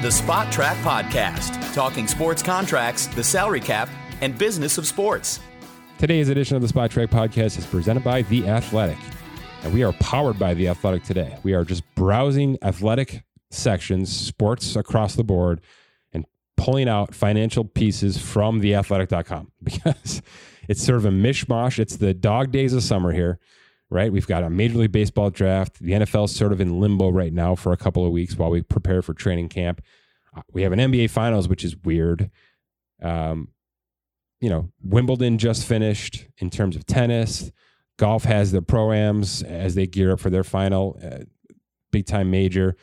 The Spotrac Podcast, talking sports contracts, the salary cap, and business of sports. Today's edition of the Spotrac Podcast is presented by The Athletic. And we are powered by The Athletic today. We are just browsing athletic sections, sports across the board, and pulling out financial pieces from theathletic.com because it's sort of a mishmash. It's the dog days of summer here right? We've got a Major League Baseball draft. The NFL's sort of in limbo right now for a couple of weeks while we prepare for training camp. Uh, we have an NBA Finals, which is weird. Um, you know, Wimbledon just finished in terms of tennis. Golf has their proams as they gear up for their final uh, big time major.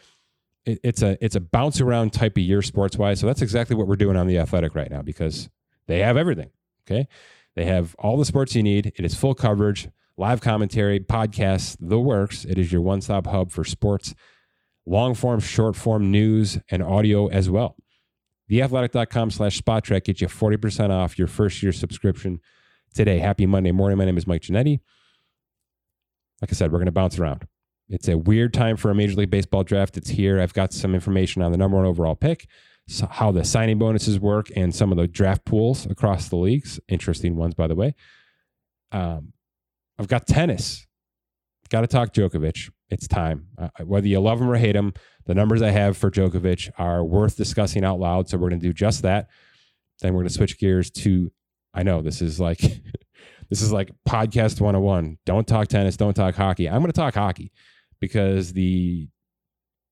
It, it's a it's a bounce around type of year sports wise. So that's exactly what we're doing on the Athletic right now because they have everything. Okay, they have all the sports you need. It is full coverage live commentary, podcasts, the works. It is your one stop hub for sports, long form, short form news, and audio as well. Theathletic.com slash Spotrac gets you 40% off your first year subscription today. Happy Monday morning. My name is Mike Ginnitti. Like I said, we're going to bounce around. It's a weird time for a Major League Baseball draft. It's here. I've got some information on the number one overall pick, how the signing bonuses work, and some of the draft pools across the leagues. Interesting ones, by the way. Um, I've got tennis. Got to talk Djokovic. It's time. Uh, whether you love him or hate him, the numbers I have for Djokovic are worth discussing out loud. So we're going to do just that. Then we're going to switch gears to. I know this is like this is like podcast 101. Don't talk tennis. Don't talk hockey. I'm going to talk hockey because the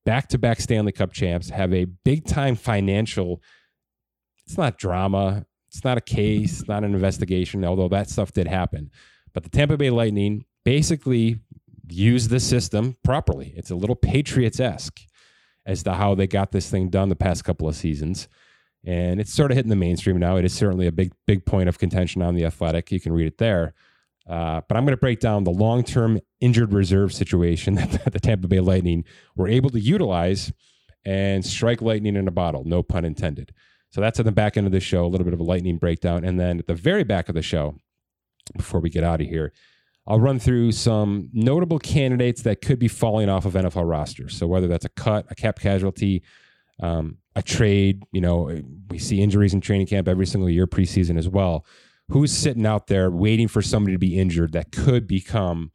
back-to-back Stanley Cup champs have a big-time financial. It's not drama. It's not a case. Not an investigation. Although that stuff did happen but the Tampa Bay Lightning basically use the system properly. It's a little Patriots esque as to how they got this thing done the past couple of seasons. And it's sort of hitting the mainstream now. It is certainly a big, big point of contention on the athletic. You can read it there. Uh, but I'm going to break down the long term injured reserve situation that the Tampa Bay Lightning were able to utilize and strike lightning in a bottle, no pun intended. So that's at the back end of the show, a little bit of a lightning breakdown. And then at the very back of the show, before we get out of here. I'll run through some notable candidates that could be falling off of NFL rosters. So whether that's a cut, a cap casualty, um, a trade, you know, we see injuries in training camp every single year, preseason as well. Who's sitting out there waiting for somebody to be injured that could become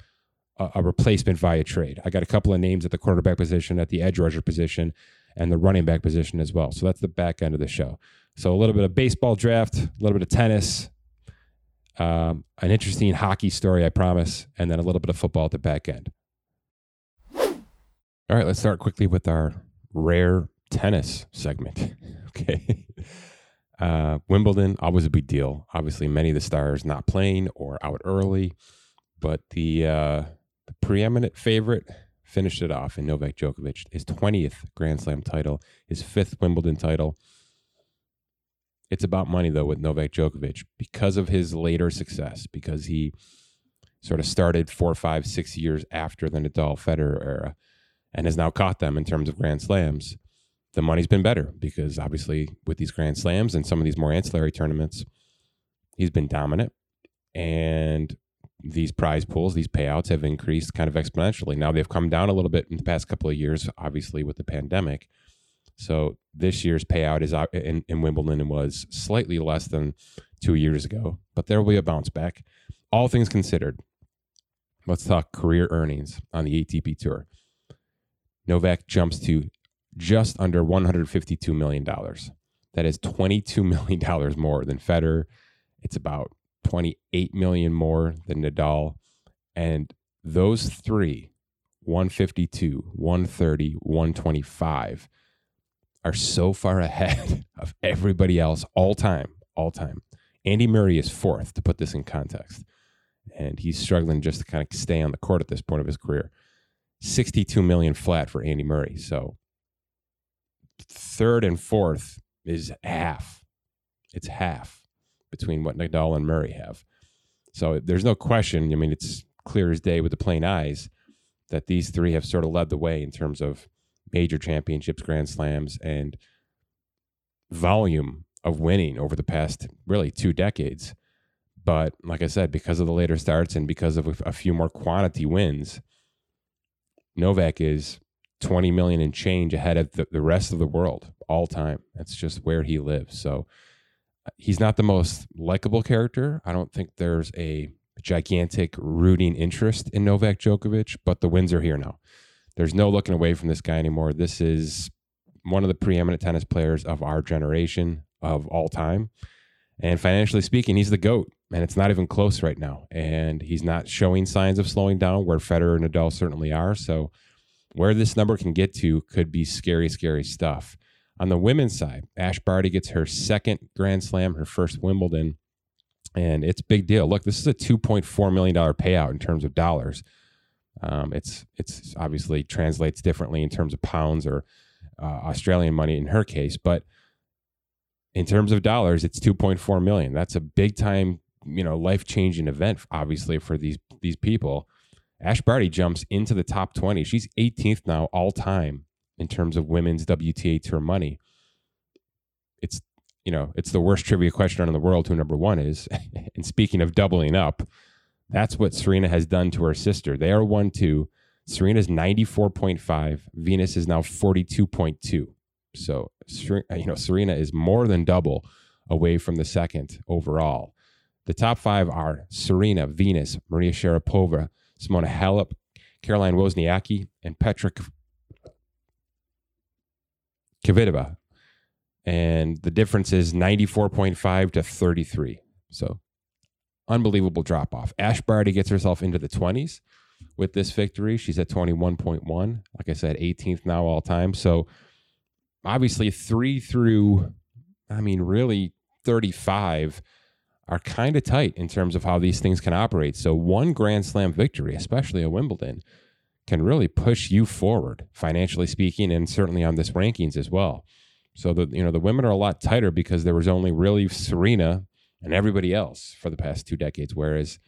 a, a replacement via trade? I got a couple of names at the quarterback position, at the edge rusher position, and the running back position as well. So that's the back end of the show. So a little bit of baseball draft, a little bit of tennis, um, an interesting hockey story, I promise, and then a little bit of football at the back end. All right, let's start quickly with our rare tennis segment. okay. Uh, Wimbledon, always a big deal. Obviously, many of the stars not playing or out early, but the, uh, the preeminent favorite finished it off in Novak Djokovic, his 20th Grand Slam title, his fifth Wimbledon title. It's about money though with Novak Djokovic because of his later success, because he sort of started four, five, six years after the Nadal Federer era and has now caught them in terms of Grand Slams. The money's been better because obviously with these Grand Slams and some of these more ancillary tournaments, he's been dominant. And these prize pools, these payouts have increased kind of exponentially. Now they've come down a little bit in the past couple of years, obviously with the pandemic. So this year's payout is uh, in, in Wimbledon and was slightly less than two years ago, but there will be a bounce back. All things considered, let's talk career earnings on the ATP Tour. Novak jumps to just under $152 million. That is $22 million more than Federer. It's about 28 million more than Nadal. And those three, 152, 130, 125, are so far ahead of everybody else all time, all time. Andy Murray is fourth, to put this in context. And he's struggling just to kind of stay on the court at this point of his career. 62 million flat for Andy Murray. So third and fourth is half. It's half between what Nadal and Murray have. So there's no question. I mean, it's clear as day with the plain eyes that these three have sort of led the way in terms of major championships, Grand Slams, and volume of winning over the past really two decades. But like I said, because of the later starts and because of a few more quantity wins, Novak is 20 million and change ahead of the, the rest of the world all time. That's just where he lives. So uh, he's not the most likable character. I don't think there's a gigantic rooting interest in Novak Djokovic, but the wins are here now. There's no looking away from this guy anymore. This is one of the preeminent tennis players of our generation of all time. And financially speaking, he's the GOAT. And it's not even close right now. And he's not showing signs of slowing down where Federer and Nadal certainly are. So where this number can get to could be scary, scary stuff. On the women's side, Ash Barty gets her second Grand Slam, her first Wimbledon, and it's a big deal. Look, this is a two point four million dollar payout in terms of dollars. Um, it's it's obviously translates differently in terms of pounds or uh, Australian money in her case, but in terms of dollars, it's two point four million. That's a big time, you know, life changing event, obviously for these these people. Ash Barty jumps into the top 20. She's 18th now all time in terms of women's WTA tour money. It's you know, it's the worst trivia question in the world who number 1 is. and speaking of doubling up, that's what Serena has done to her sister. They are 1-2. Serena's 94.5, Venus is now 42.2. So, you know, Serena is more than double away from the second overall. The top 5 are Serena, Venus, Maria Sharapova, Simona Halep, Caroline Wozniacki, and Petra Kvitova. And the difference is 94.5 to 33. So unbelievable drop off. Ash Barty gets herself into the 20s with this victory. She's at 21.1. Like I said, 18th now all time. So obviously, three through, I mean, really 35 are kind of tight in terms of how these things can operate. So one Grand Slam victory, especially at Wimbledon, can really push you forward financially speaking, and certainly on this rankings as well. So the you know the women are a lot tighter because there was only really Serena and everybody else for the past two decades, whereas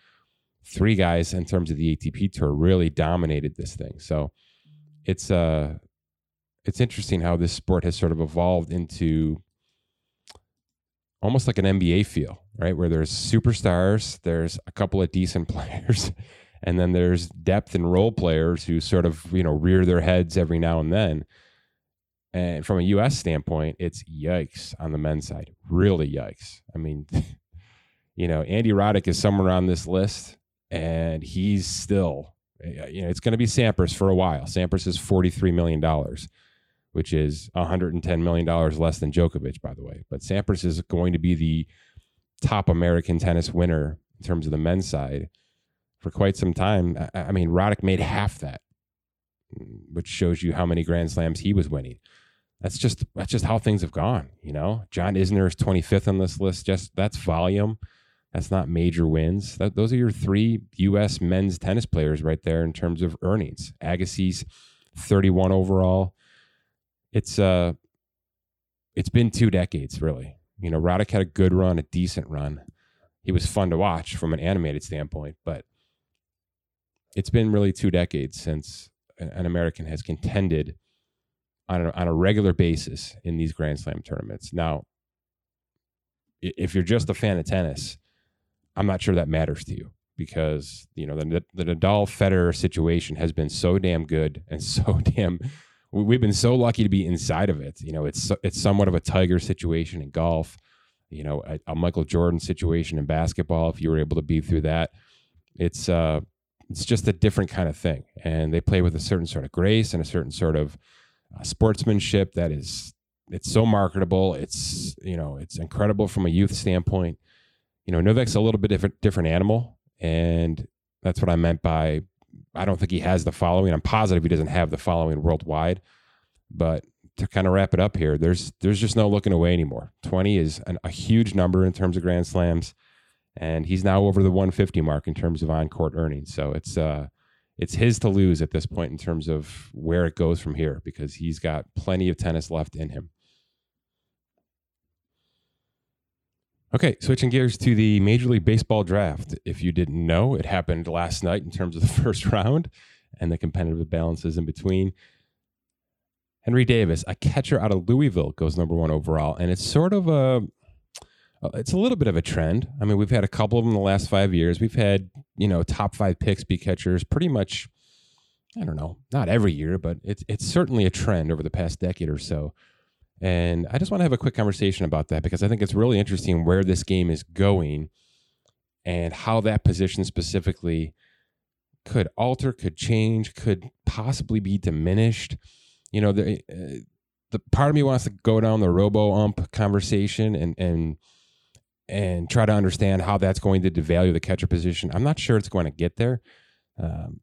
three guys in terms of the ATP tour really dominated this thing. So it's uh it's interesting how this sport has sort of evolved into almost like an NBA feel, right? Where there's superstars, there's a couple of decent players, and then there's depth and role players who sort of, you know, rear their heads every now and then. And from a US standpoint, it's yikes on the men's side. Really yikes. I mean, you know, Andy Roddick is somewhere on this list, and he's still, eh, eh, you know, it's going to be Sampras for a while. Sampras is $43 million which is $110 million less than Djokovic, by the way. But Sampras is going to be the top American tennis winner in terms of the men's side for quite some time. I mean, Roddick made half that, mm, which shows you how many Grand Slams he was winning. That's just that's just how things have gone, you know. John Isner is 25th on this list. Just that's volume. That's not major wins. That, those are your three U.S. men's tennis players right there in terms of earnings. Agassi's 31 overall it's uh it's been two decades really. You know, Roddick had a good run, a decent run. He was fun to watch from an animated standpoint, but it's been really two decades since an American has contended on a, on a regular basis in these Grand Slam tournaments. Now, if you're just a fan of tennis, I'm not sure that matters to you because you know the the Nadal Federer situation has been so damn good and so damn we've been so lucky to be inside of it. You know, it's it's somewhat of a Tiger situation in golf. You know, a, a Michael Jordan situation in basketball. If you were able to be through that, it's uh, it's just a different kind of thing, and they play with a certain sort of grace and a certain sort of uh, sportsmanship that is it's so marketable. It's you know it's incredible from a youth standpoint. You know, Novak's a little bit different different animal, and that's what I meant by I don't think he has the following. I'm positive he doesn't have the following worldwide. But to kind of wrap it up here, there's there's just no looking away anymore. 20 is an, a huge number in terms of Grand Slams, and he's now over the 150 mark in terms of on court earnings. So it's uh it's his to lose at this point in terms of where it goes from here because he's got plenty of tennis left in him. Okay, switching gears to the Major League Baseball draft. If you didn't know, it happened last night in terms of the first round and the competitive balances in between. Henry Davis, a catcher out of Louisville, goes number one overall, and it's sort of a uh, it's a little bit of a trend. I mean, we've had a couple of them in the last five years. We've had you know top five picks be catchers pretty much I don't know, not every year, but it's it's certainly a trend over the past decade or so. And I just want to have a quick conversation about that because I think it's really interesting where this game is going and how that position specifically could alter, could change, could possibly be diminished. You know, the uh, the part of me wants to go down the robo ump conversation and and and try to understand how that's going to devalue the catcher position. I'm not sure it's going to get there. Um,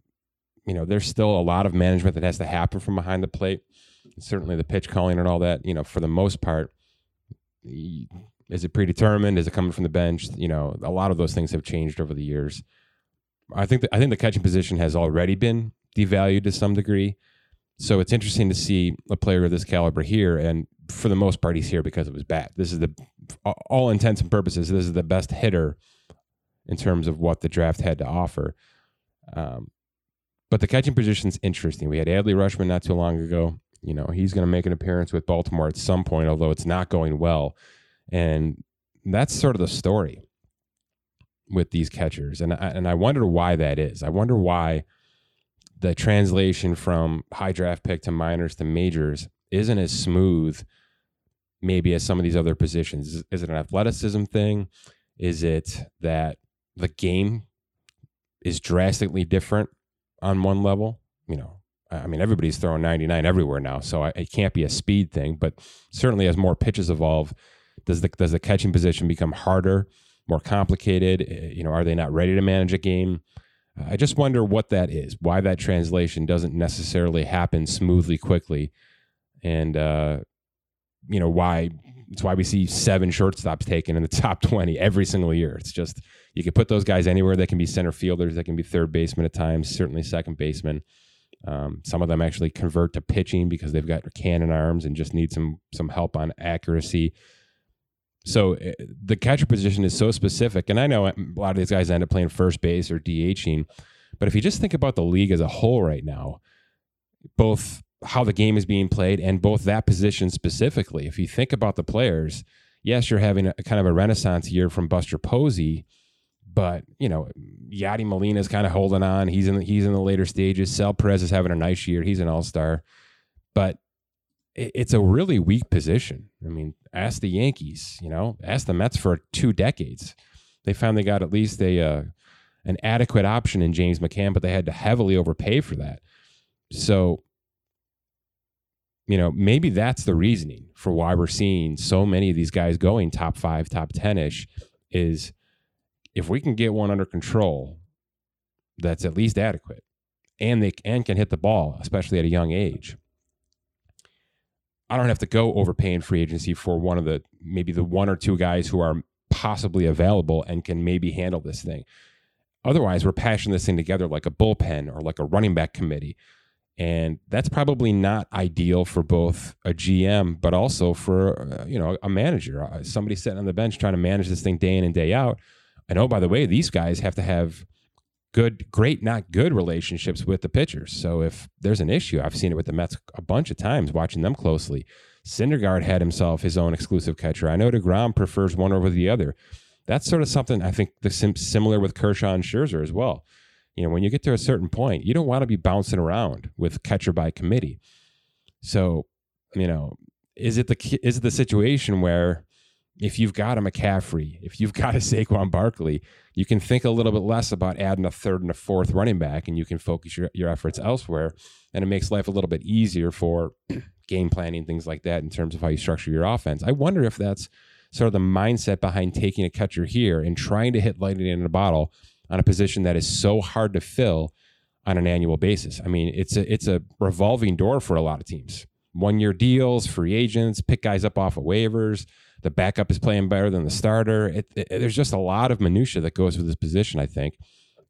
you know, there's still a lot of management that has to happen from behind the plate. Certainly, the pitch calling and all that. You know, for the most part, is it predetermined? Is it coming from the bench? You know, a lot of those things have changed over the years. I think the, I think the catching position has already been devalued to some degree. So it's interesting to see a player of this caliber here, and for the most part, he's here because of his bat. This is the all intents and purposes. This is the best hitter in terms of what the draft had to offer. Um, but the catching position's interesting. We had Adley Rutschman not too long ago. You know, he's going to make an appearance with Baltimore at some point, although it's not going well. And that's sort of the story with these catchers. And I, and I wonder why that is. I wonder why the translation from high draft pick to minors to majors isn't as smooth maybe as some of these other positions. Is, is it an athleticism thing? Is it that the game is drastically different on one level? You know, I mean, everybody's throwing 99 everywhere now, so I, it can't be a speed thing. But certainly, as more pitches evolve, does the does the catching position become harder, more complicated? Eh, you know, are they not ready to manage a game? I just wonder what that is, why that translation doesn't necessarily happen smoothly, quickly, and uh, you know why it's why we see seven shortstops taken in the top 20 every single year. It's just you can put those guys anywhere. They can be center fielders, they can be third baseman at times, certainly second baseman. Um, some of them actually convert to pitching because they've got cannon arms and just need some some help on accuracy. So uh, the catcher position is so specific, and I know a lot of these guys end up playing first base or DHing. But if you just think about the league as a whole right now, both how the game is being played and both that position specifically, if you think about the players, yes, you're having a kind of a renaissance year from Buster Posey, but you know, Yadi Molina is kind of holding on. He's in the, he's in the later stages. Sal Perez is having a nice year. He's an all star, but it's a really weak position. I mean, ask the Yankees, you know, ask the Mets for two decades. They finally got at least a uh, an adequate option in James McCann, but they had to heavily overpay for that. So, you know, maybe that's the reasoning for why we're seeing so many of these guys going top five, top 10 ish is if we can get one under control that's at least adequate and they and can hit the ball, especially at a young age I don't have to go overpay in free agency for one of the maybe the one or two guys who are possibly available and can maybe handle this thing. Otherwise, we're patching this thing together like a bullpen or like a running back committee. And that's probably not ideal for both a GM, but also for uh, you know a manager, uh, somebody sitting on the bench trying to manage this thing day in and day out. And oh, by the way, these guys have to have good, great, not good relationships with the pitchers. So if there's an issue, I've seen it with the Mets a bunch of times watching them closely. Syndergaard had himself his own exclusive catcher. I know DeGrom prefers one over the other. That's sort of something I think the sim- similar with Kershaw and Scherzer as well. You know, when you get to a certain point, you don't want to be bouncing around with catcher by committee. So, you know, is it the is it the situation where if you've got a McCaffrey, if you've got a Saquon Barkley, you can think a little bit less about adding a third and a fourth running back and you can focus your, your efforts elsewhere. And it makes life a little bit easier for game planning, things like that, in terms of how you structure your offense. I wonder if that's sort of the mindset behind taking a catcher here and trying to hit lightning in a bottle on a position that is so hard to fill on an annual basis. I mean, it's a it's a revolving door for a lot of teams. One year deals, free agents, pick guys up off of waivers the backup is playing better than the starter. It, it, there's just a lot of minutia that goes with this position, I think,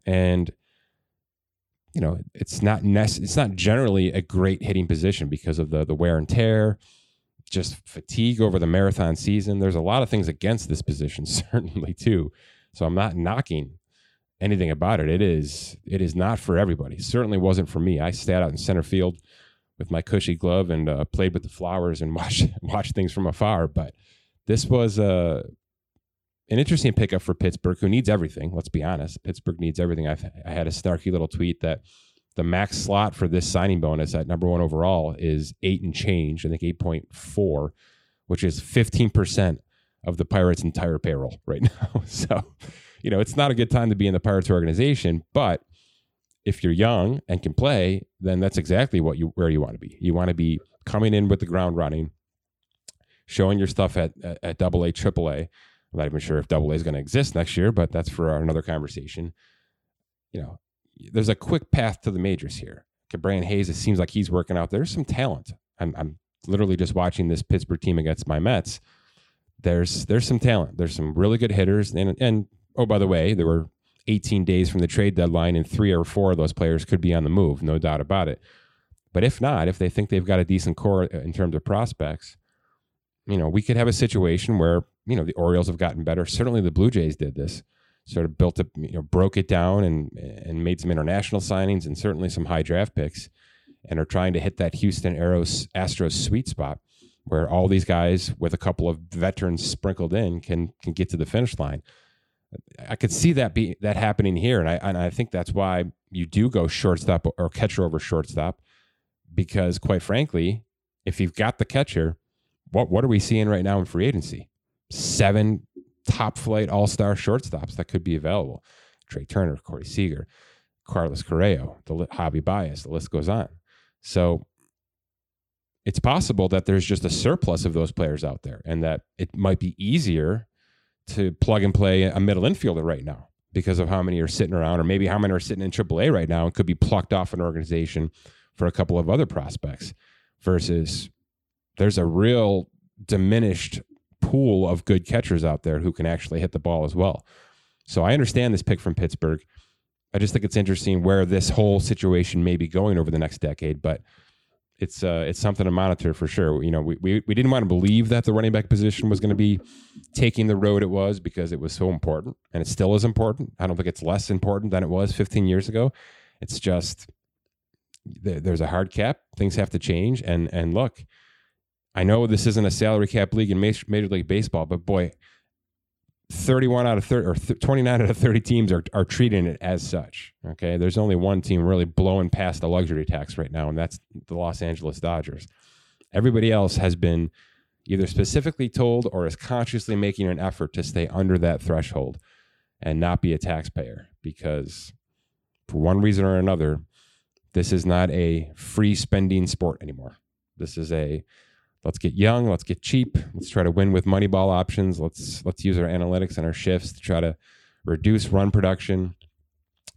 and you know it's not nec- it's not generally a great hitting position because of the the wear and tear, just fatigue over the marathon season. There's a lot of things against this position, certainly too. So I'm not knocking anything about it. It is it is not for everybody. Certainly wasn't for me. I sat out in center field with my cushy glove and uh, played with the flowers and watched watched things from afar, but this was a uh, an interesting pickup for Pittsburgh, who needs everything. Let's be honest. Pittsburgh needs everything. I've, I had a snarky little tweet that the max slot for this signing bonus at number one overall is eight and change. I think eight point four, which is fifteen percent of the Pirates' entire payroll right now. So, you know, it's not a good time to be in the Pirates organization, but if you're young and can play, then that's exactly what you where you want to be. You want to be coming in with the ground running, showing your stuff at at double A, triple. I'm not even sure if double A is going to exist next year, but that's for another conversation. You know, there's a quick path to the majors here. Ke'Bryan Hayes, it seems like he's working out. There's some talent. I'm, I'm literally just watching this Pittsburgh team against my Mets. There's there's some talent. There's some really good hitters, and and oh by the way, there were 18 days from the trade deadline, and three or four of those players could be on the move, no doubt about it. But if not, if they think they've got a decent core in terms of prospects, you know, we could have a situation where you know the Orioles have gotten better. Certainly, the Blue Jays did this, sort of built up, you know, broke it down and and made some international signings and certainly some high draft picks, and are trying to hit that Houston Aeros Astros sweet spot where all these guys with a couple of veterans sprinkled in can can get to the finish line. I could see that be that happening here, and I and I think that's why you do go shortstop or catcher over shortstop, because quite frankly, if you've got the catcher, what what are we seeing right now in free agency? Seven top flight all star shortstops that could be available: Trea Turner, Corey Seager, Carlos Correa, the Javy Baez. The list goes on. So it's possible that there's just a surplus of those players out there, and that it might be easier to plug and play a middle infielder right now because of how many are sitting around, or maybe how many are sitting in AAA right now and could be plucked off an organization for a couple of other prospects. Versus, there's a real diminished pool of good catchers out there who can actually hit the ball as well. So I understand this pick from Pittsburgh. I just think it's interesting where this whole situation may be going over the next decade, but it's uh, it's something to monitor for sure. You know, we, we, we didn't want to believe that the running back position was going to be taking the road it was because it was so important, and it still is important. I don't think it's less important than it was 15 years ago. It's just there's a hard cap. Things have to change, and and look, I know this isn't a salary cap league in Major League Baseball, but boy, 31 out of 30 or 29 out of 30 teams are, are treating it as such. Okay. There's only one team really blowing past the luxury tax right now, and that's the Los Angeles Dodgers. Everybody else has been either specifically told or is consciously making an effort to stay under that threshold and not be a taxpayer because for one reason or another, this is not a free spending sport anymore. This is a let's get young, let's get cheap, let's try to win with money ball options. Let's let's use our analytics and our shifts to try to reduce run production.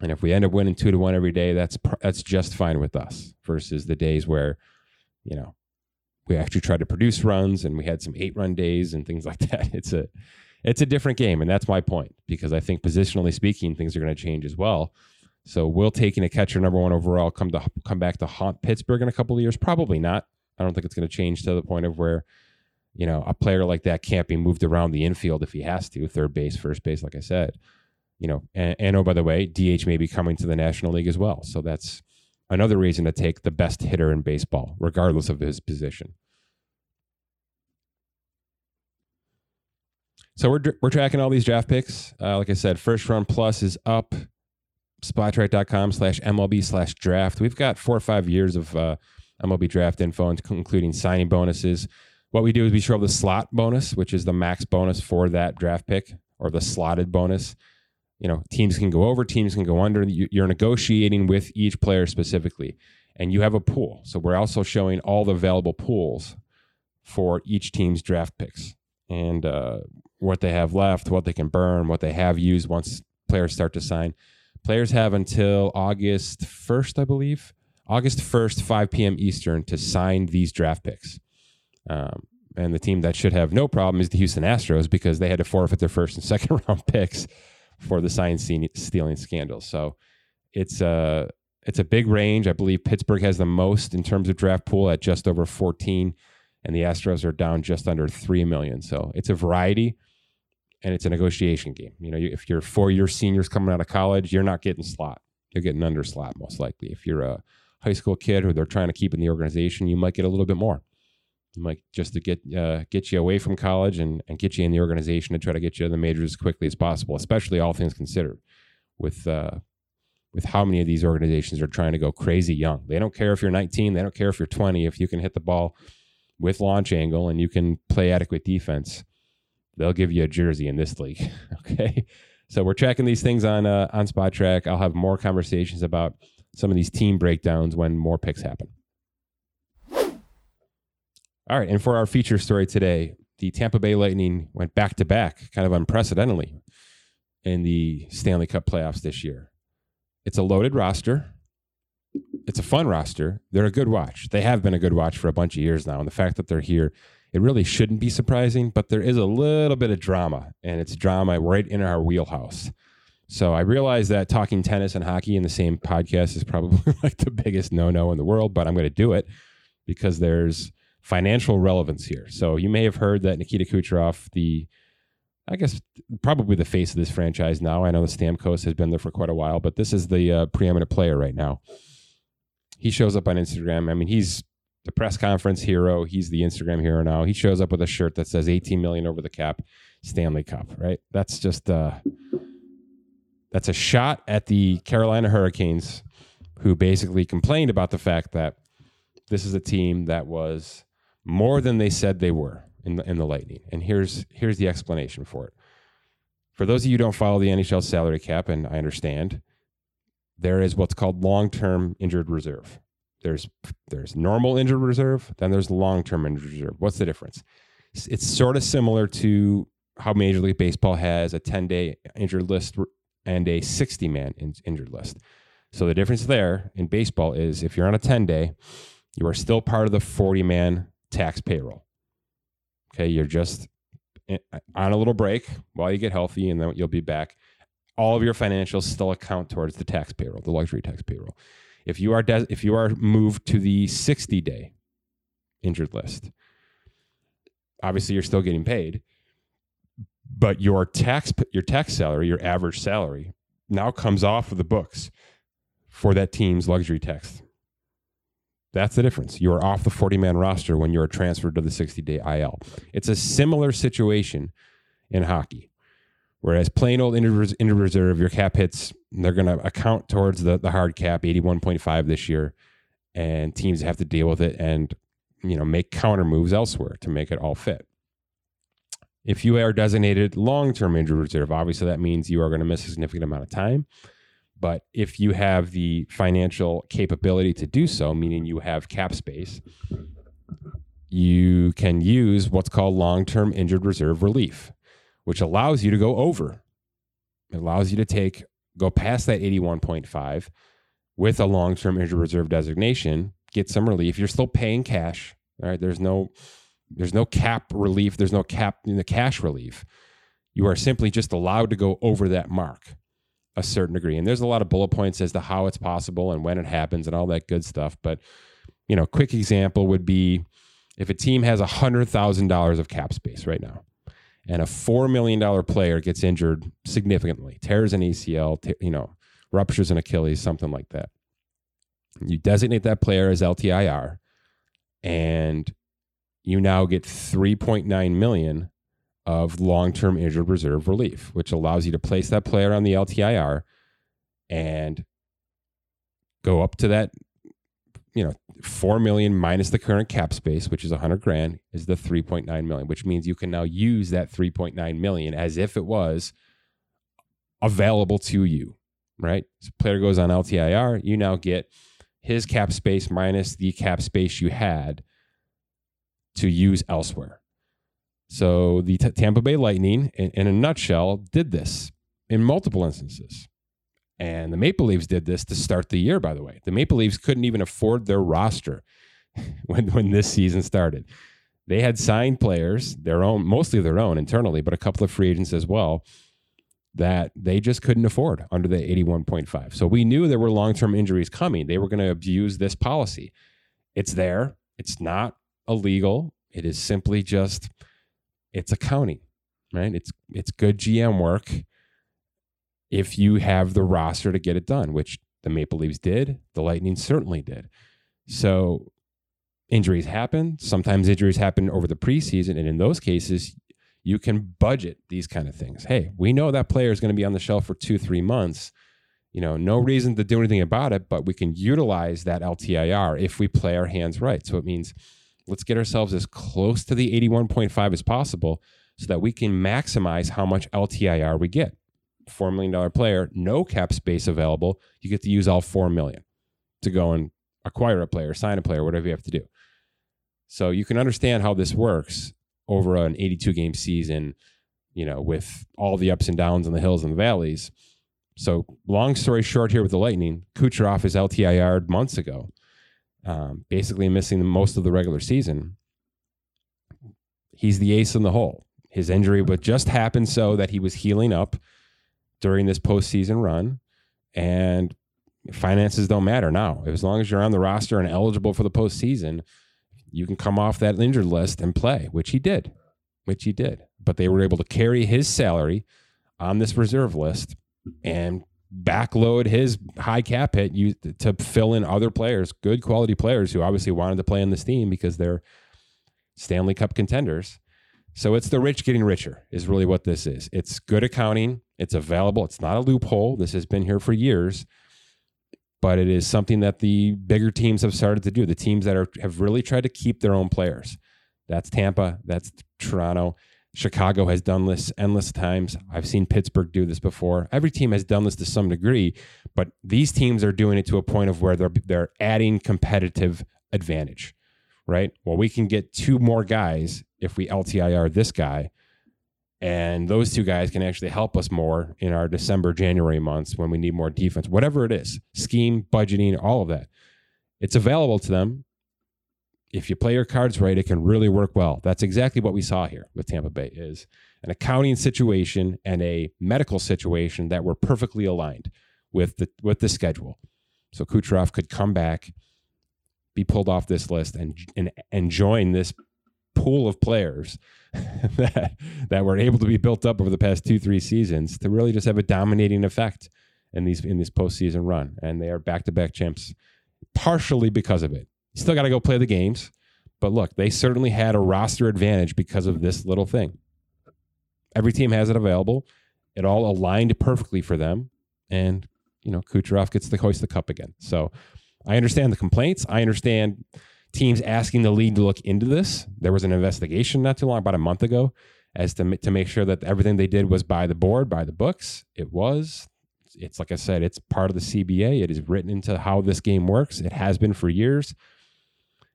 And if we end up winning two to one every day, that's that's just fine with us. Versus the days where, you know, we actually tried to produce runs and we had some eight run days and things like that. It's a it's a different game, and that's my point because I think positionally speaking, things are going to change as well. So will taking a catcher number one overall come to come back to haunt Pittsburgh in a couple of years? Probably not. I don't think it's going to change to the point of where, you know, a player like that can't be moved around the infield if he has to, third base, first base, like I said. You know, and, and oh, by the way, DH may be coming to the National League as well. So that's another reason to take the best hitter in baseball, regardless of his position. So we're we're tracking all these draft picks. Uh, like I said, first round plus is up. Spotrac.com slash MLB slash draft. We've got four or five years of uh, MLB draft info, including signing bonuses. What we do is we show the slot bonus, which is the max bonus for that draft pick, or the slotted bonus. You know, teams can go over, teams can go under. You're negotiating with each player specifically, and you have a pool. So we're also showing all the available pools for each team's draft picks and uh, what they have left, what they can burn, what they have used once players start to sign. Players have until August 1st, I believe, August 1st, 5 p.m. Eastern, to sign these draft picks. Um, and the team that should have no problem is the Houston Astros because they had to forfeit their first and second round picks for the sign stealing scandal. So it's a it's a big range. I believe Pittsburgh has the most in terms of draft pool at just over 14, and the Astros are down just under three million. So it's a variety, and it's a negotiation game. You know, if you're four year seniors coming out of college, you're not getting slot. You're getting under slot most likely. If you're a high school kid who they're trying to keep in the organization, you might get a little bit more. You might just to get uh, get you away from college and, and get you in the organization to try to get you the majors as quickly as possible, especially all things considered, with uh, with how many of these organizations are trying to go crazy young. They don't care if you're 19, they don't care if you're 20. If you can hit the ball with launch angle and you can play adequate defense, they'll give you a jersey in this league. okay. So we're tracking these things on uh, on Spotrac. I'll have more conversations about some of these team breakdowns when more picks happen. All right, and for our feature story today, the Tampa Bay Lightning went back to back, kind of unprecedentedly, in the Stanley Cup playoffs this year. It's a loaded roster. It's a fun roster. They're a good watch. They have been a good watch for a bunch of years now. And the fact that they're here, it really shouldn't be surprising, but there is a little bit of drama, and it's drama right in our wheelhouse. So I realize that talking tennis and hockey in the same podcast is probably like the biggest no no in the world, but I'm going to do it because there's financial relevance here. So you may have heard that Nikita Kucherov, the I guess probably the face of this franchise now. I know the Stamkos has been there for quite a while, but this is the uh, preeminent player right now. He shows up on Instagram. I mean, he's the press conference hero. He's the Instagram hero now. He shows up with a shirt that says 18 million over the cap, Stanley Cup. Right? That's just uh, that's a shot at the Carolina Hurricanes, who basically complained about the fact that this is a team that was more than they said they were in the, in the Lightning. And here's here's the explanation for it. For those of you who don't follow the NHL salary cap, and I understand, there is what's called long-term injured reserve. There's there's normal injured reserve, then there's long-term injured reserve. What's the difference? It's, it's sort of similar to how Major League Baseball has a 10-day injured list and a 60-man in, injured list. So the difference there in baseball is if you're on a 10-day, you are still part of the 40-man tax payroll. Okay, you're just eh, on a little break while you get healthy, and then you'll be back. All of your financials still account towards the tax payroll, the luxury tax payroll. If you are de- if you are moved to the 60 day injured list, obviously you're still getting paid, but your tax your tax salary, your average salary, now comes off of the books for that team's luxury tax that's the difference. You are off the 40 man roster when you're transferred to the 60 day IL. It's a similar situation in hockey. Whereas plain old injured reserve, your cap hits, they're going to account towards the, the hard cap, 81.5 this year, and teams have to deal with it and you know make counter moves elsewhere to make it all fit. If you are designated long term injured reserve, obviously that means you are going to miss a significant amount of time. But if you have the financial capability to do so, meaning you have cap space, you can use what's called long term injured reserve relief, which allows you to go over. It allows you to take, go past that 81.5 with a long term injured reserve designation, get some relief. You're still paying cash. All right. There's no, there's no cap relief. There's no cap in the cash relief. You are simply just allowed to go over that mark a certain degree. And there's a lot of bullet points as to how it's possible and when it happens and all that good stuff. But, you know, quick example would be if a team has $100,000 of cap space right now and a $4 million player gets injured significantly, tears an ACL, t- you know, ruptures an Achilles, something like that. You designate that player as LTIR and you now get 3.9 million of long term injured reserve relief, which allows you to place that player on the LTIR and go up to that, you know, 4 million minus the current cap space, which is 100 grand, is the 3.9 million, which means you can now use that 3.9 million as if it was available to you, right? So player goes on LTIR, you now get his cap space minus the cap space you had to use elsewhere. So the T- Tampa Bay Lightning, in, in a nutshell, did this in multiple instances. And the Maple Leafs did this to start the year, by the way. The Maple Leafs couldn't even afford their roster when, when this season started. They had signed players, their own, mostly their own internally, but a couple of free agents as well, that they just couldn't afford under the 81.5. So we knew there were long term injuries coming. They were going to abuse this policy. It's there, it's not illegal. It is simply just it's accounting, right? It's it's good GM work if you have the roster to get it done, which the Maple Leafs did, the Lightning certainly did. So injuries happen. Sometimes injuries happen over the preseason, and in those cases, you can budget these kind of things. Hey, we know that player is going to be on the shelf for two, three months. You know, no reason to do anything about it, but we can utilize that LTIR if we play our hands right. So it means let's get ourselves as close to the 81.5 as possible so that we can maximize how much LTIR we get. $4 million player, no cap space available. You get to use all 4 million to go and acquire a player, sign a player, whatever you have to do. So you can understand how this works over an 82 game season, you know, with all the ups and downs and the hills and the valleys. So long story short here with the Lightning, Kucherov is LTIR'd months ago, um, basically missing most of the regular season. He's the ace in the hole. His injury would just happen so that he was healing up during this postseason run. And finances don't matter now. As long as you're on the roster and eligible for the postseason, you can come off that injured list and play, which he did, which he did. But they were able to carry his salary on this reserve list and backload his high cap hit you, to fill in other players, good quality players who obviously wanted to play on this team because they're Stanley Cup contenders. So it's the rich getting richer, is really what this is. It's good accounting. It's available. It's not a loophole. This has been here for years, but it is something that the bigger teams have started to do. The teams that are have really tried to keep their own players. That's Tampa. That's Toronto. Chicago has done this endless times. I've seen Pittsburgh do this before. Every team has done this to some degree, but these teams are doing it to a point of where they're they're adding competitive advantage, right? Well, we can get two more guys if we LTIR this guy, and those two guys can actually help us more in our December, January months when we need more defense, whatever it is, scheme, budgeting, all of that. It's available to them if you play your cards right, it can really work well. That's exactly what we saw here with Tampa Bay is an accounting situation and a medical situation that were perfectly aligned with the with the schedule. So Kucherov could come back, be pulled off this list, and and, and join this pool of players that that were able to be built up over the past two three seasons to really just have a dominating effect in these in this postseason run. And they are back to back champs, partially because of it. Still got to go play the games. But look, they certainly had a roster advantage because of this little thing. Every team has it available. It all aligned perfectly for them. And, you know, Kucherov gets to hoist the cup again. So I understand the complaints. I understand teams asking the league to look into this. There was an investigation not too long, about a month ago, as to, to make sure that everything they did was by the board, by the books. It was. It's like I said, it's part of the CBA. It is written into how this game works. It has been for years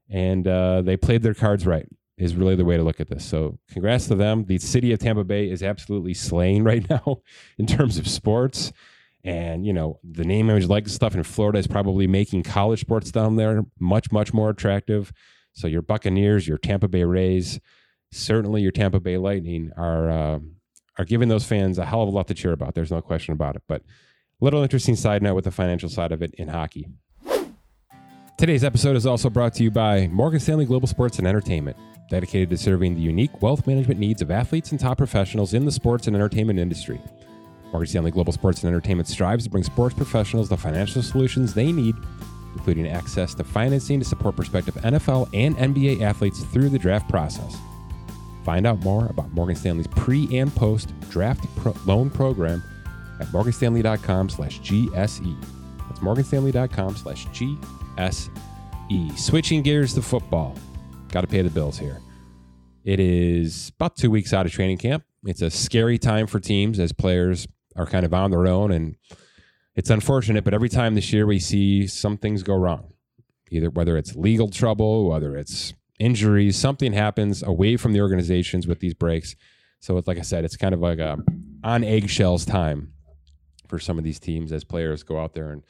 and uh, they played their cards right is really the way to look at this. So congrats to them. The city of Tampa Bay is absolutely slaying right now in terms of sports. And, you know, the name image like stuff in Florida is probably making college sports down there much, much more attractive. So your Buccaneers, your Tampa Bay Rays, certainly your Tampa Bay Lightning are uh, are giving those fans a hell of a lot to cheer about. There's no question about it. But little interesting side note with the financial side of it in hockey. Today's episode is also brought to you by Morgan Stanley Global Sports and Entertainment, dedicated to serving the unique wealth management needs of athletes and top professionals in the sports and entertainment industry. Morgan Stanley Global Sports and Entertainment strives to bring sports professionals the financial solutions they need, including access to financing to support prospective NFL and NBA athletes through the draft process. Find out more about Morgan Stanley's pre and post draft pro- loan program at morganstanley.com slash GSE. That's morganstanley.com slash GSE. SE. Switching gears to football. Got to pay the bills here. It is about two weeks out of training camp. It's a scary time for teams as players are kind of on their own. And it's unfortunate, but every time this year we see some things go wrong. Either whether it's legal trouble, whether it's injuries, something happens away from the organizations with these breaks. So, it's, like I said, it's kind of like a on eggshells time for some of these teams as players go out there and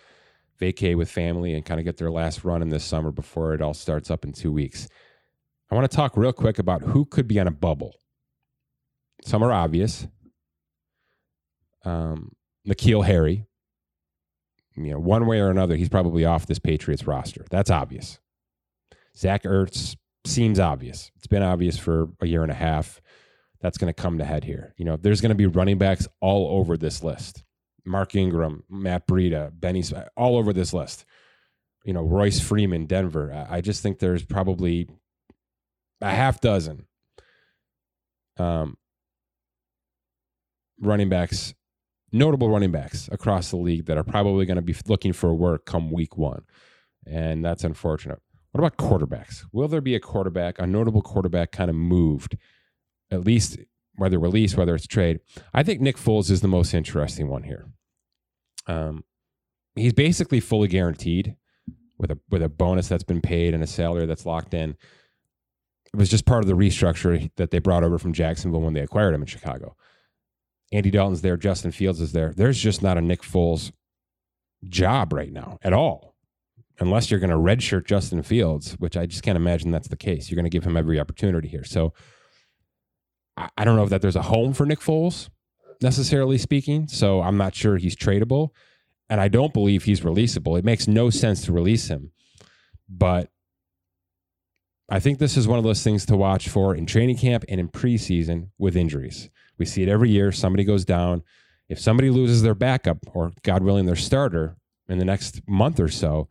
vacay with family and kind of get their last run in this summer before it all starts up in two weeks. I want to talk real quick about who could be on a bubble. Some are obvious. Um, N'Keal Harry, you know, one way or another, he's probably off this Patriots roster. That's obvious. Zach Ertz seems obvious. It's been obvious for a year and a half. That's going to come to head here. You know, there's going to be running backs all over this list. Mark Ingram, Matt Breida, Benny, all over this list. You know, Royce Freeman, Denver. I just think there's probably a half dozen um, running backs notable running backs across the league that are probably going to be looking for work come week one. And that's unfortunate. What about quarterbacks? Will there be a quarterback, a notable quarterback kind of moved, at least whether release, whether it's trade? I think Nick Foles is the most interesting one here. Um, he's basically fully guaranteed with a with a bonus that's been paid and a salary that's locked in. It was just part of the restructure that they brought over from Jacksonville when they acquired him in Chicago. Andy Dalton's there, Justin Fields is there. There's just not a Nick Foles job right now at all. Unless you're going to redshirt Justin Fields, which I just can't imagine that's the case. You're going to give him every opportunity here. So I, don't know that there's a home for Nick Foles, necessarily speaking. So I'm not sure he's tradable. And I don't believe he's releasable. It makes no sense to release him. But I think this is one of those things to watch for in training camp and in preseason with injuries. We see it every year. Somebody goes down. If somebody loses their backup or, God willing, their starter in the next month or so,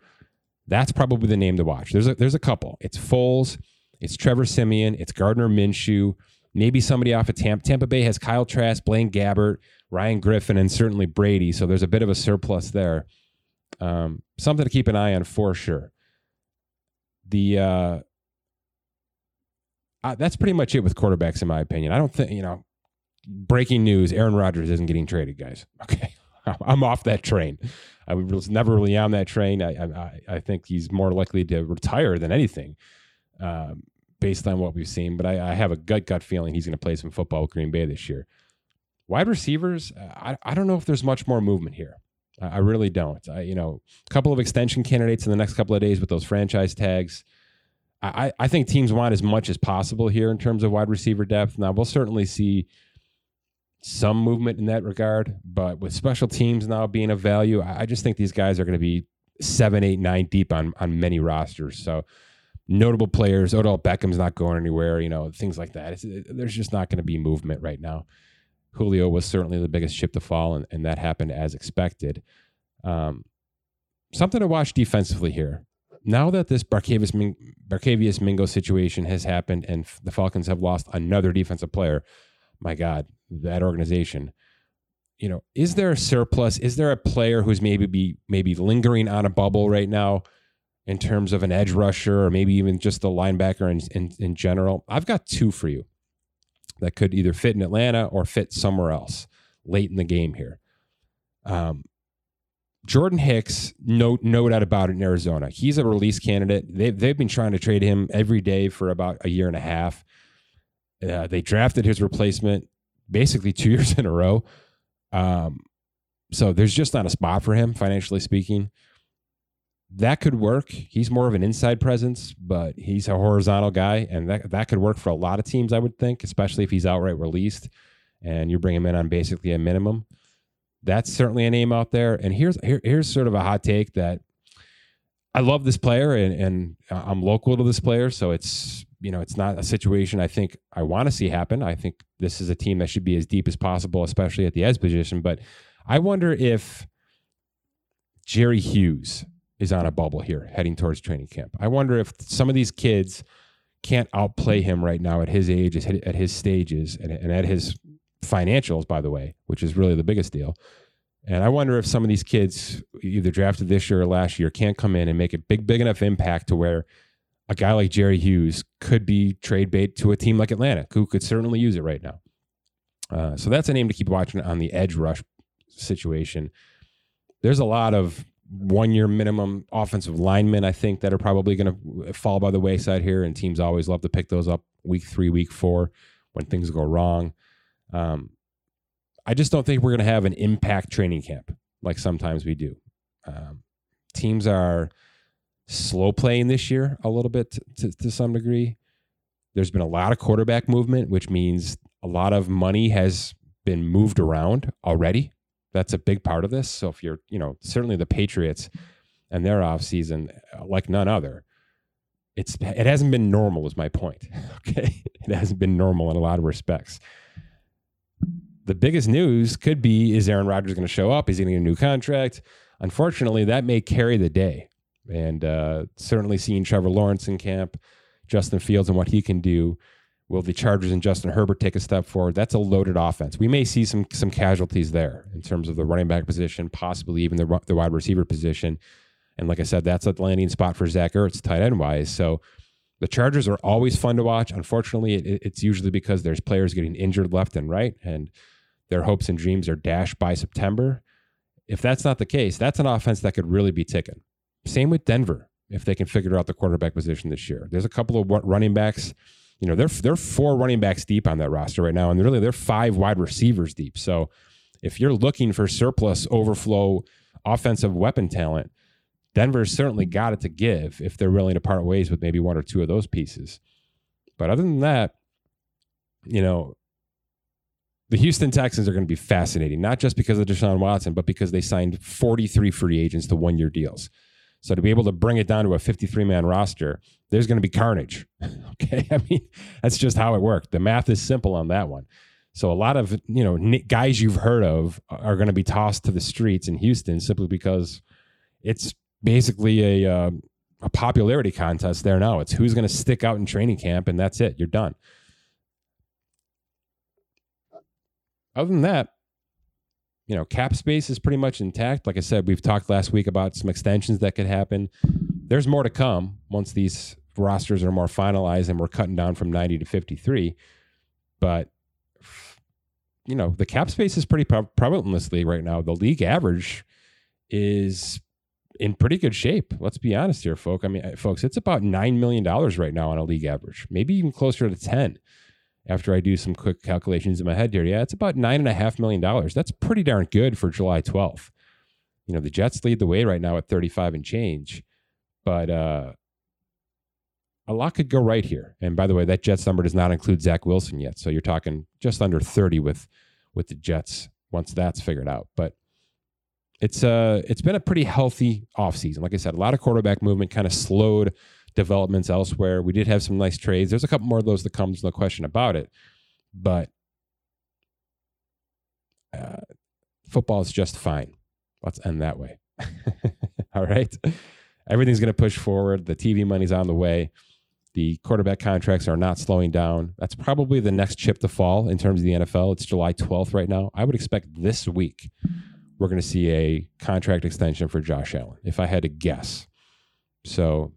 that's probably the name to watch. There's a, there's a couple. It's Foles, it's Trevor Siemian, it's Gardner Minshew, maybe somebody off of Tampa. Tampa Bay has Kyle Trask, Blaine Gabbert, Ryan Griffin, and certainly Brady. So there's a bit of a surplus there. Um, something to keep an eye on for sure. The uh, uh, that's pretty much it with quarterbacks, in my opinion. I don't think you know breaking news Aaron Rodgers isn't getting traded, guys. Okay. I'm off that train. I was never really on that train. I, I, I think he's more likely to retire than anything, um, based on what we've seen. But I, I have a gut gut feeling he's going to play some football with Green Bay this year. Wide receivers, I, I don't know if there's much more movement here. I, I really don't. I, you know, a couple of extension candidates in the next couple of days with those franchise tags. I, I think teams want as much as possible here in terms of wide receiver depth. Now we'll certainly see some movement in that regard. But with special teams now being of value, I just think these guys are going to be seven, eight, nine deep on on many rosters. So notable players, Odell Beckham's not going anywhere. You know things like that. It's, there's just not going to be movement right now. Julio was certainly the biggest ship to fall, and, and that happened as expected. Um, something to watch defensively here. Now that this Barkevious, Barkevious Mingo situation has happened and the Falcons have lost another defensive player, my God, that organization. You know, is there a surplus? Is there a player who's maybe be maybe lingering on a bubble right now in terms of an edge rusher or maybe even just the linebacker in, in, in general? I've got two for you that could either fit in Atlanta or fit somewhere else late in the game here. Um, Jordan Hicks, no, no doubt about it in Arizona. He's a release candidate. They've, they've been trying to trade him every day for about a year and a half. Uh, they drafted his replacement basically two years in a row. Um, so there's just not a spot for him, financially speaking. That could work. He's more of an inside presence, but he's a horizontal guy, and that that could work for a lot of teams, I would think, especially if he's outright released and you bring him in on basically a minimum. That's certainly a name out there. And here's here, here's sort of a hot take that I love this player and, and I'm local to this player, so it's you know, it's not a situation I think I want to see happen. I think this is a team that should be as deep as possible, especially at the edge position. But I wonder if Jerry Hughes is on a bubble here heading towards training camp. I wonder if some of these kids can't outplay him right now at his age, at his stages, and, at his financials, by the way, which is really the biggest deal. And I wonder if some of these kids, either drafted this year or last year, can't come in and make a big, big enough impact to where a guy like Jerry Hughes could be trade bait to a team like Atlanta, who could certainly use it right now. Uh, so that's a name to keep watching on the edge rush situation. There's a lot of one year minimum offensive linemen, I think, that are probably going to fall by the wayside here. And teams always love to pick those up week three, week four when things go wrong. Um, I just don't think we're going to have an impact training camp like sometimes we do. Um, teams are slow playing this year a little bit to, some degree. There's been a lot of quarterback movement, which means a lot of money has been moved around already. That's a big part of this. So if you're, you know, certainly the Patriots and their offseason, like none other, it's it hasn't been normal is my point. Okay. It hasn't been normal in a lot of respects. The biggest news could be is Aaron Rodgers going to show up? Is he going to get a new contract? Unfortunately, that may carry the day and uh, certainly seeing Trevor Lawrence in camp, Justin Fields, and what he can do Will the Chargers and Justin Herbert take a step forward? That's a loaded offense. We may see some some casualties there in terms of the running back position, possibly even the, the wide receiver position. And like I said, that's a landing spot for Zach Ertz, tight end wise. So the Chargers are always fun to watch. Unfortunately, it, it's usually because there's players getting injured left and right, and their hopes and dreams are dashed by September. If that's not the case, that's an offense that could really be ticking. Same with Denver, if they can figure out the quarterback position this year. There's a couple of running backs you know, they're they're four running backs deep on that roster right now, and really they're five wide receivers deep. So if you're looking for surplus overflow offensive weapon talent, Denver's certainly got it to give if they're willing to part ways with maybe one or two of those pieces. But other than that, you know, the Houston Texans are going to be fascinating, not just because of Deshaun Watson, but because they signed 43 free agents to one year deals. So to be able to bring it down to a 53 man roster, there's going to be carnage. okay. I mean, that's just how it worked. The math is simple on that one. So a lot of, you know, guys you've heard of are going to be tossed to the streets in Houston simply because it's basically a, uh, a popularity contest there now. It's who's going to stick out in training camp, and that's it. You're done. Other than that, you know, cap space is pretty much intact. Like I said, we've talked last week about some extensions that could happen. There's more to come once these rosters are more finalized and we're cutting down from 90 to 53. But you know, the cap space is pretty this league right now. The league average is in pretty good shape. Let's be honest here, folks. I mean, folks, it's about nine million dollars right now on a league average, maybe even closer to ten after I do some quick calculations in my head here, yeah, it's about nine and a half million dollars. That's pretty darn good for July 12th. You know, the Jets lead the way right now at 35 and change, but uh, a lot could go right here. And by the way, that Jets number does not include Zach Wilson yet, so you're talking just under 30 with with the Jets once that's figured out. But it's uh it's been a pretty healthy offseason. Like I said, a lot of quarterback movement kind of slowed developments elsewhere. We did have some nice trades. There's a couple more of those that come. There's no question about it. But uh, football is just fine. Let's end that way. All right. Everything's going to push forward. The TV money's on the way. The quarterback contracts are not slowing down. That's probably the next chip to fall in terms of the NFL. It's July 12th right now. I would expect this week we're going to see a contract extension for Josh Allen, if I had to guess. So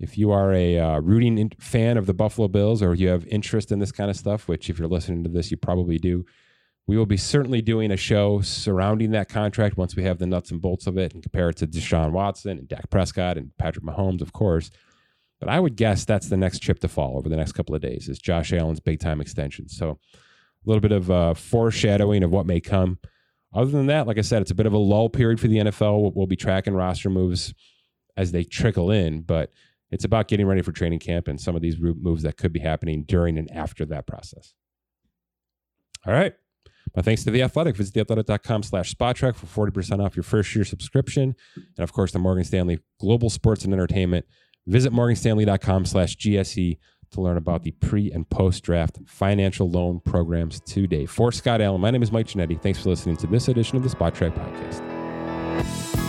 if you are a uh, rooting fan of the Buffalo Bills or you have interest in this kind of stuff, which if you're listening to this, you probably do, we will be certainly doing a show surrounding that contract once we have the nuts and bolts of it and compare it to Deshaun Watson and Dak Prescott and Patrick Mahomes, of course. But I would guess that's the next chip to fall over the next couple of days is Josh Allen's big time extension. So a little bit of uh, foreshadowing of what may come. Other than that, like I said, it's a bit of a lull period for the NFL. We'll, we'll be tracking roster moves as they trickle in, but it's about getting ready for training camp and some of these moves that could be happening during and after that process. All right. My thanks to The Athletic. Visit theathletic.com slash Spotrac for 40% off your first year subscription. And of course, the Morgan Stanley Global Sports and Entertainment. Visit morganstanley.com slash GSE to learn about the pre and post draft financial loan programs today. For Scott Allen, my name is Mike Ginnitti. Thanks for listening to this edition of the Spotrac Podcast.